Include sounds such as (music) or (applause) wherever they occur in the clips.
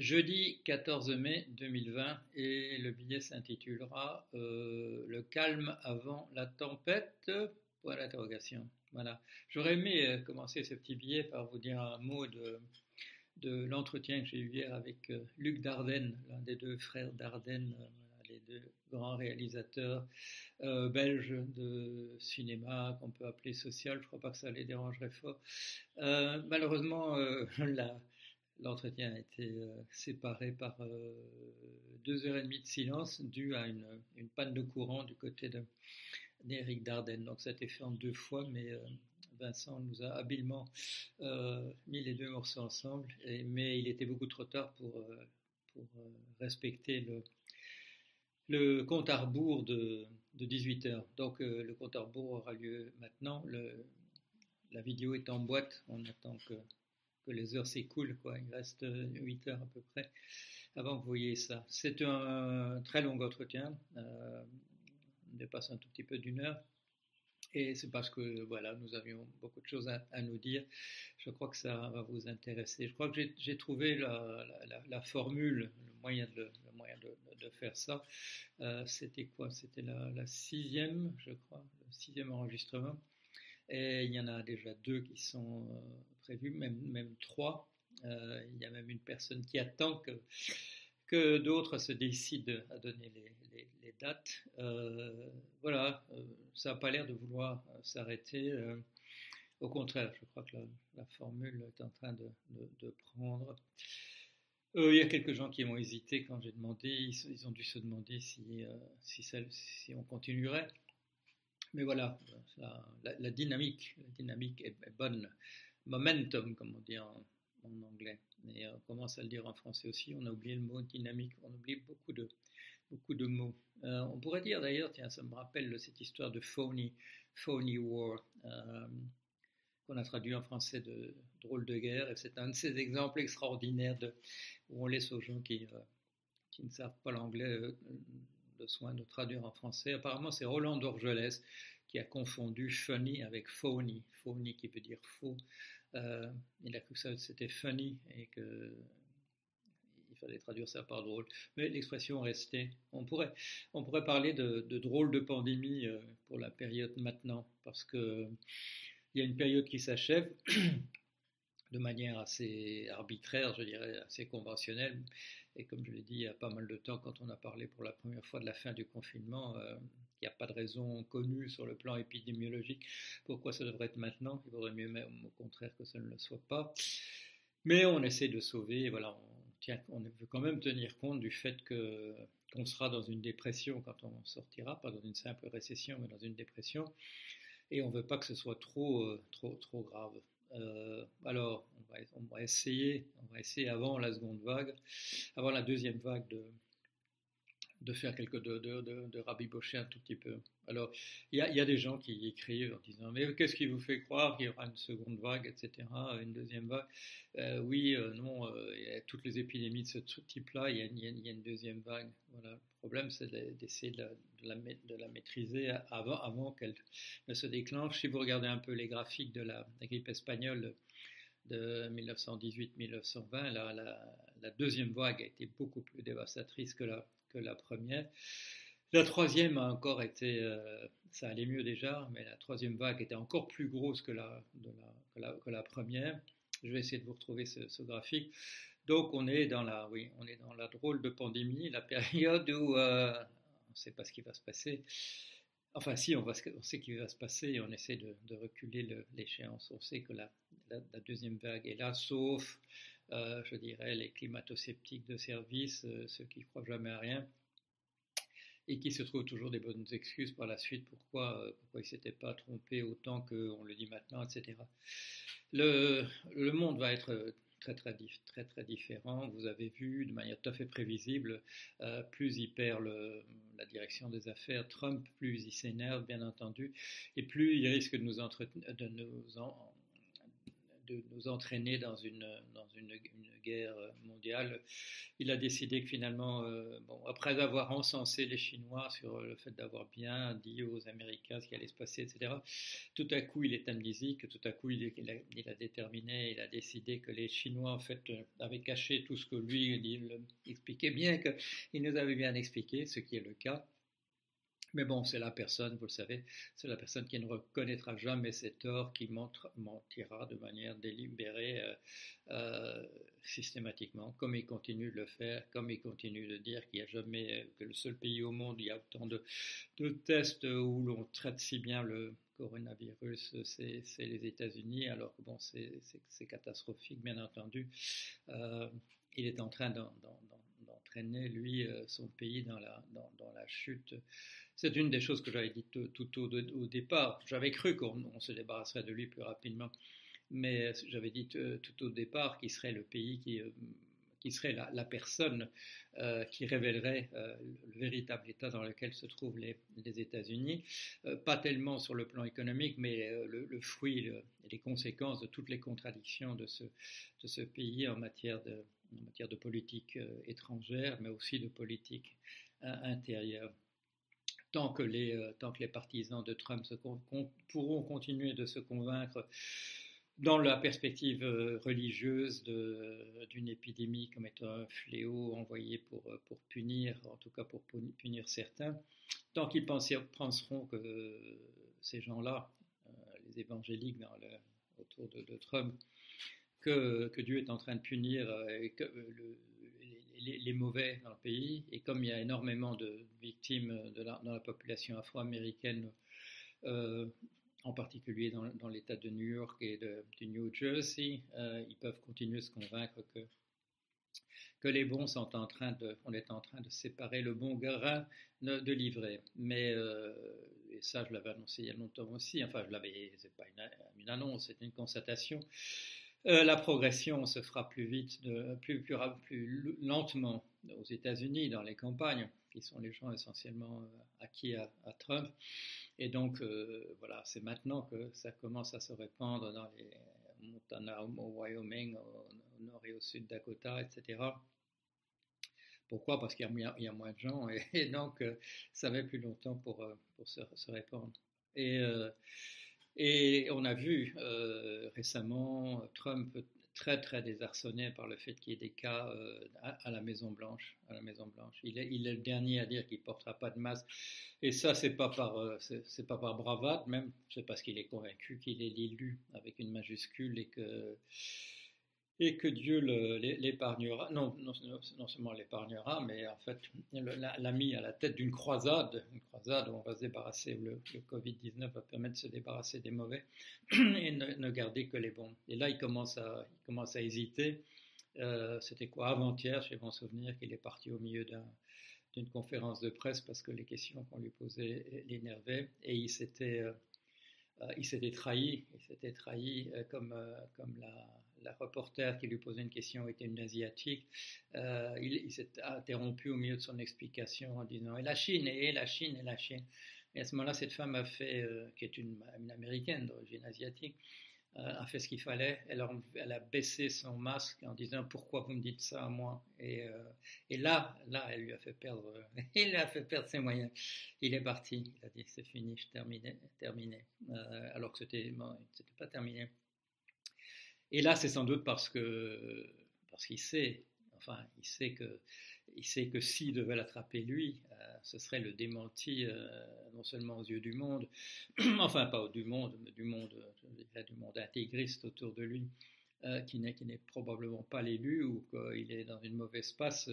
jeudi 14 mai 2020 et le billet s'intitulera euh, Le calme avant la tempête. Voilà. J'aurais aimé euh, commencer ce petit billet par vous dire un mot de, de l'entretien que j'ai eu hier avec euh, Luc Dardenne, l'un des deux frères Dardenne, les deux grands réalisateurs belges de cinéma qu'on peut appeler social. Je ne crois pas que ça les dérangerait fort. malheureusement, (laughs) la L'entretien a été euh, séparé par euh, deux heures et demie de silence dû à une, panne de courant du côté d'Éric Dardenne. Donc ça a été fait en deux fois, mais euh, Vincent nous a habilement mis les deux morceaux ensemble, mais il était beaucoup trop tard pour, respecter le, compte à rebours de, 18 heures. Donc le compte à rebours aura lieu maintenant. La vidéo est en boîte, on attend que que les heures s'écoulent, quoi. Il reste 8 heures à peu près avant que vous voyez ça. C'est un très long entretien, euh, on dépasse un tout petit peu d'une heure. Et c'est parce que voilà, nous avions beaucoup de choses à, nous dire. Je crois que ça va vous intéresser. Je crois que j'ai trouvé la, formule, le moyen de, le moyen de, faire ça. Euh, c'était quoi? C'était la, sixième, je crois, le sixième enregistrement. Et il y en a déjà deux qui sont euh, prévus, même, même trois. Euh, il y a même une personne qui attend que, d'autres se décident à donner les, dates. Euh, voilà, ça n'a pas l'air de vouloir s'arrêter. au contraire, je crois que la, formule est en train de, prendre. il y a quelques gens qui ont hésité quand j'ai demandé, ils, ont dû se demander si, on continuerait. Mais voilà, la dynamique est, bonne. Momentum, comme on dit en, anglais. Et on commence à le dire en français aussi. On a oublié le mot dynamique. On oublie beaucoup de, beaucoup de mots. Euh, on pourrait dire d'ailleurs, tiens, ça me rappelle cette histoire de phony, phony war, euh, qu'on a traduit en français de drôle de guerre. Et c'est un de ces exemples extraordinaires où on laisse aux gens qui, euh, qui ne savent pas l'anglais le soin de traduire en français. Apparemment, c'est Roland d'Orgelès qui a confondu funny avec phony. Phony qui veut dire faux. Euh, il a cru que c'était funny et que il fallait traduire ça par drôle. Mais l'expression restait. On pourrait, on pourrait parler de, drôle de pandémie euh, pour la période maintenant, parce que il y a une période qui s'achève (clears throat) de manière assez arbitraire, je dirais, assez conventionnelle. Et comme je l'ai dit il y a pas mal de temps, quand on a parlé pour la première fois de la fin du confinement, euh, il n'y a pas de raison connue sur le plan épidémiologique pourquoi ça devrait être maintenant. Il vaudrait mieux même au contraire que ça ne le soit pas. Mais on essaie de sauver, voilà, on, tient, on veut quand même tenir compte du fait qu'on sera dans une dépression quand on sortira, pas dans une simple récession, mais dans une dépression. Et on ne veut pas que ce soit trop, euh, trop, trop grave. Euh, alors, on va, on va, essayer, on va essayer avant la seconde vague, avant la deuxième vague de, de faire quelques de, de, rabibocher un tout petit peu. Alors, il y a, des gens qui écrivent en disant mais qu'est-ce qui vous fait croire qu'il y aura une seconde vague, etc., une deuxième vague? Euh, Oui, euh, non, euh, toutes les épidémies de ce type-là, il y, a une deuxième vague. Voilà. Le problème, c'est d'essayer de, la, maîtriser avant, qu'elle ne se déclenche. Si vous regardez un peu les graphiques de la, grippe espagnole de 1918-1920, la, la, la, deuxième vague a été beaucoup plus dévastatrice que la, que la première. La troisième a encore été, euh, ça allait mieux déjà, mais la troisième vague était encore plus grosse que la, que la, première. Je vais essayer de vous retrouver ce, graphique. Donc on est dans la, oui, on est dans la drôle de pandémie, la période où euh, on ne sait pas ce qui va se passer. Enfin, si, on, va, on sait ce qui va se passer on essaie de, reculer l'échéance. On sait que la, deuxième vague est là, sauf euh, je dirais, les climato-sceptiques de service, euh, ceux qui croient jamais à rien, et qui se trouvent toujours des bonnes excuses par la suite pourquoi, euh, pourquoi ils ne s'étaient pas trompés autant qu'on le dit maintenant, etc. Le, le, monde va être très très, très très différent. Vous avez vu de manière tout à fait prévisible, plus il perd le, la direction des affaires, Trump, plus il s'énerve, bien entendu, et plus il risque de nous, de nous en, de, nous entraîner dans une, dans une, guerre mondiale. Il a décidé que finalement, euh, bon, après avoir encensé les Chinois sur le fait d'avoir bien dit aux Américains ce qui allait se passer, etc., tout à coup il est amnésique, tout à coup il, a, déterminé, il a décidé que les Chinois en fait avaient caché tout ce que lui il expliquait bien qu'il nous avait bien expliqué, ce qui est le cas. Mais bon, c'est la personne, vous le savez, c'est la personne qui ne reconnaîtra jamais ses torts, qui mentira de manière délibérée, euh, euh, systématiquement, comme il continue de le faire, comme il continue de dire qu'il n'y a jamais, que le seul pays au monde, il y a autant de, tests où l'on traite si bien le coronavirus, c'est les États-Unis, alors que bon, c'est catastrophique, bien entendu. Euh, il est en train d'entraîner, lui, son pays dans la, dans la chute. C'est une des choses que j'avais dit tout, au, départ. J'avais cru qu'on se débarrasserait de lui plus rapidement, mais j'avais dit tout au départ qu'il serait le pays qui, euh, qui serait la, personne euh, qui révélerait euh, le véritable état dans lequel se trouvent les, États-Unis, pas tellement sur le plan économique, mais le, fruit et les conséquences de toutes les contradictions de ce, de ce pays en matière de, en matière de politique étrangère, mais aussi de politique intérieure. Tant que les, euh, tant que les partisans de Trump pourront continuer de se convaincre dans la perspective euh, religieuse d'une épidémie comme étant un fléau envoyé pour, euh, punir, en tout cas pour punir certains, tant qu'ils penseront que ces gens-là, les évangéliques autour de Trump, que, Dieu est en train de punir que le, les, mauvais dans le pays. Et comme il y a énormément de victimes de dans la population afro-américaine, euh, en particulier dans, l'État de New York et du New Jersey, euh, ils peuvent continuer à se convaincre que, les bons sont en train de, on est en train de séparer le bon grain de, de l'ivraie. Mais euh, et ça, je l'avais annoncé il y a longtemps aussi. Enfin, je l'avais, c'est pas une annonce, c'est une constatation. Euh, la progression se fera plus vite, plus, lentement aux États-Unis, dans les campagnes, qui sont les gens essentiellement euh, acquis à, Trump. Et donc, euh, voilà, c'est maintenant que ça commence à se répandre dans les Montana, au Wyoming, au, nord et au sud Dakota, etc. Pourquoi? Parce qu'il y, a moins de gens et, donc ça met plus longtemps pour, pour se, se, répandre. Et et on a vu euh, récemment Trump très très désarçonné par le fait qu'il y ait des cas euh, à, la Maison Blanche. À la Maison Blanche, il est, le dernier à dire qu'il portera pas de masque. Et ça, c'est pas par euh, pas par bravade même, c'est parce qu'il est convaincu qu'il est l'élu avec une majuscule et que et que Dieu l'épargnera, non, non, non, seulement l'épargnera, mais en fait l'a mis à la tête d'une croisade, une croisade où on va se débarrasser, le, Covid-19 va permettre de se débarrasser des mauvais (clears throat) et ne, garder que les bons. Et là, il commence à, il commence à hésiter. Euh, c'était quoi avant-hier, vais m'en souvenir, qu'il est parti au milieu d'une conférence de presse parce que les questions qu'on lui posait l'énervaient et il s'était, euh, euh, trahi, il s'était trahi comme, comme la la reporter qui lui posait une question était une asiatique, euh, il, s'est interrompu au milieu de son explication en disant et la Chine et la Chine et la Chine. Et à ce moment-là, cette femme euh, qui est une, américaine d'origine asiatique, euh, a fait ce qu'il fallait. Elle a, baissé son masque en disant pourquoi vous me dites ça à moi? Et, là, là, elle lui a fait perdre, (laughs) il a fait perdre ses moyens. Il est parti. Il a dit c'est fini, je terminé, terminé. alors que c'était, bon, pas terminé. Et là, c'est sans doute parce que parce qu'il sait, enfin, il sait que il sait que s'il devait l'attraper lui, euh, ce serait le démenti euh, non seulement aux yeux du monde, (clears throat) enfin pas du monde, mais du monde, du monde intégriste autour de lui, euh, qui n'est qui n'est probablement pas l'élu ou qu'il est dans une mauvaise passe,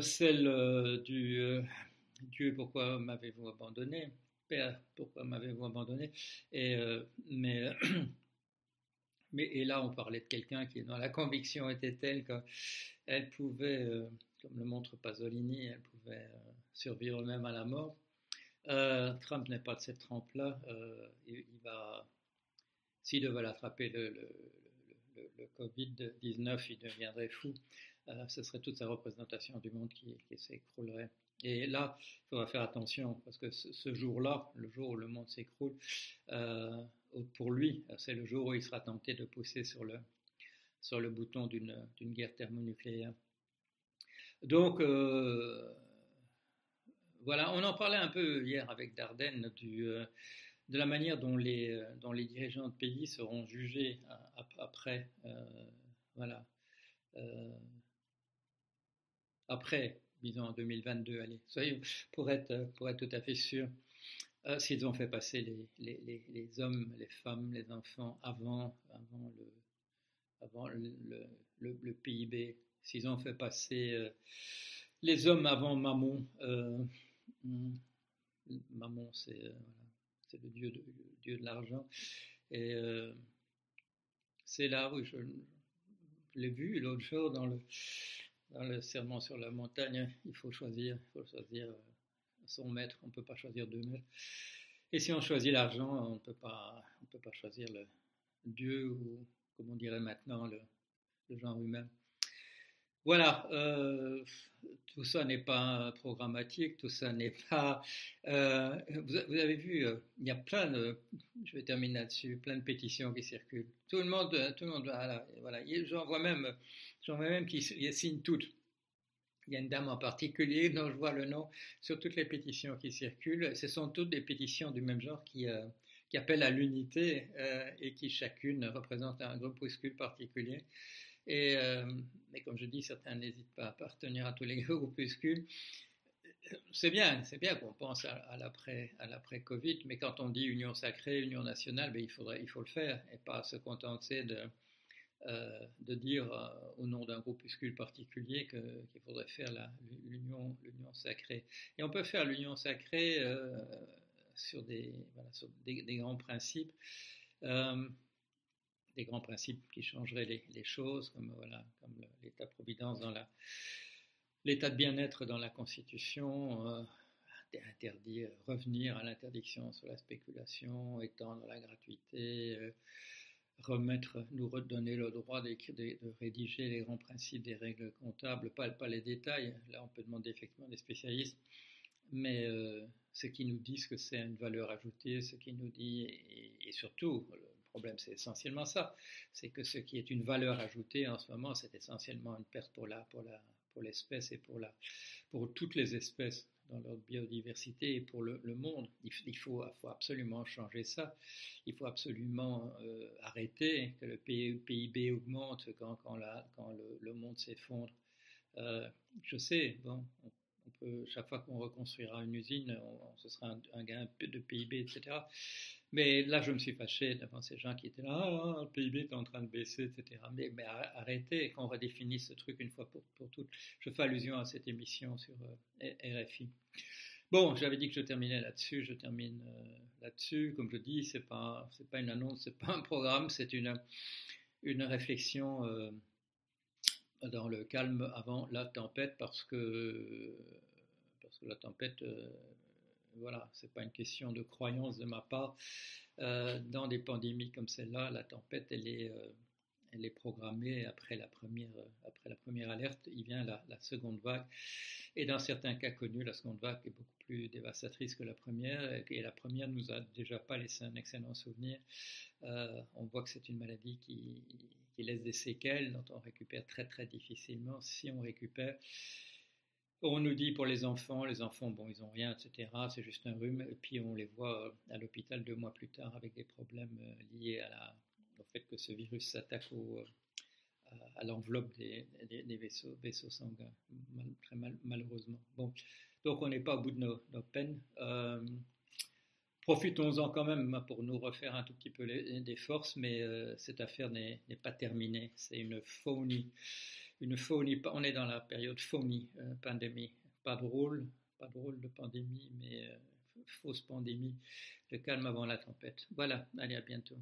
celle du Dieu, pourquoi m'avez-vous abandonné, Père, pourquoi m'avez-vous abandonné, et mais (clears throat) mais, et là, on parlait de quelqu'un qui, la conviction était telle qu'elle pouvait, euh, comme le montre Pasolini, elle pouvait euh, survivre même à la mort. Euh, Trump n'est pas de cette trempe-là. il, va, s'il devait l'attraper le, Covid-19, il deviendrait fou. ce serait toute sa représentation du monde qui, s'écroulerait. Et là, il faudra faire attention parce que ce, jour-là, le jour où le monde s'écroule, pour lui, c'est le jour où il sera tenté de pousser sur le, bouton d'une guerre thermonucléaire. Donc, voilà, on en parlait un peu hier avec Dardenne euh, de la manière dont les, euh, dont les dirigeants de pays seront jugés après, euh, voilà, après, disons en 2022, allez, pour être tout à fait sûr, s'ils ont fait passer les, hommes, les femmes, les enfants avant, le, PIB, s'ils ont fait passer les hommes avant Mammon, Mm. Maman, c'est euh, le dieu de, l'argent. Et euh, c'est là où je, l'ai vu l'autre jour dans le, dans le serment sur la montagne. Il faut choisir, il faut choisir euh, son maître. On ne peut pas choisir deux maîtres. Et si on choisit l'argent, on ne peut pas, choisir le Dieu ou, comme on dirait maintenant, le, genre humain. Voilà, euh, tout ça n'est pas programmatique, tout ça n'est pas... Euh, vous, avez vu, euh, il y a plein de... Je vais terminer là-dessus, plein de pétitions qui circulent. Tout le monde, tout le monde voilà, voilà. J'en vois même, j'en même qui signent toutes. Il y a une dame en particulier (laughs) dont je vois le nom sur toutes les pétitions qui circulent. Ce sont toutes des pétitions du même genre qui, qui appellent à l'unité et qui chacune représente un groupuscule particulier. Et, euh, mais comme je dis, certains n'hésitent pas à appartenir à tous les (laughs) groupuscules. C'est bien, c'est bien qu'on pense à, à l'après Covid, mais quand on dit union sacrée, union nationale, ben il faudrait, il faut le faire et pas se contenter de, euh, de dire euh, au nom d'un groupuscule particulier qu'il faudrait faire l'union, sacrée. Et on peut faire l'union sacrée sur, des, voilà, sur des, grands principes des grands principes qui changeraient les, choses, comme l'État-providence dans l'état de bien-être dans la Constitution, euh, interdire, revenir à l'interdiction sur la spéculation, étendre la gratuité, euh, remettre, nous redonner le droit de, rédiger les grands principes des règles comptables, pas, les détails, là on peut demander effectivement des spécialistes, mais euh, ce qui nous dit que c'est une valeur ajoutée, ce qui nous dit, et, et surtout, problème, c'est essentiellement ça. C'est que ce qui est une valeur ajoutée en ce moment, c'est essentiellement une perte pour la, pour la, pour l'espèce et pour la, pour toutes les espèces dans leur biodiversité et pour le, monde. Il, faut, absolument changer ça. Il faut absolument euh, arrêter que le PIB augmente quand, le, monde s'effondre. Euh, je sais, bon, on, chaque fois qu'on reconstruira une usine, ce sera un, gain de PIB, etc. Mais là, je me suis fâché devant ces gens qui étaient là, ah, le PIB est en train de baisser, etc. Mais, mais arrêtez, qu'on redéfinisse ce truc une fois pour, pour, toutes. Je fais allusion à cette émission sur euh, RFI. Bon, j'avais dit que je terminais là-dessus, je termine euh, là-dessus. Comme je dis, c'est pas, pas une annonce, c'est pas un programme, c'est une, une réflexion euh, dans le calme avant la tempête, parce que, parce que la tempête voilà, ce n'est pas une question de croyance de ma part. Euh, dans des pandémies comme celle-là, la tempête, elle est, euh, elle est programmée après la, première, première alerte, il vient la, seconde vague. Et dans certains cas connus, la seconde vague est beaucoup plus dévastatrice que la première, et la première ne nous a déjà pas laissé un excellent souvenir. Euh, on voit que c'est une maladie qui, qui laisse des séquelles dont on récupère très très difficilement, si on récupère. On nous dit pour les enfants, les enfants, bon, ils n'ont rien, etc., c'est juste un rhume, et puis on les voit euh, à l'hôpital deux mois plus tard avec des problèmes euh, liés à la, au fait que ce virus s'attaque euh, à l'enveloppe des, vaisseaux, vaisseaux sanguins, malheureusement. Bon, donc on n'est pas au bout de nos, peines. Profitons-en quand même pour nous refaire un tout petit peu des forces, mais cette affaire n'est pas terminée. C'est une phony une folie. On est dans la période euh, pandémie. Pas drôle, pas drôle de pandémie, mais euh, fausse pandémie. Le calme avant la tempête. Voilà, allez, à bientôt.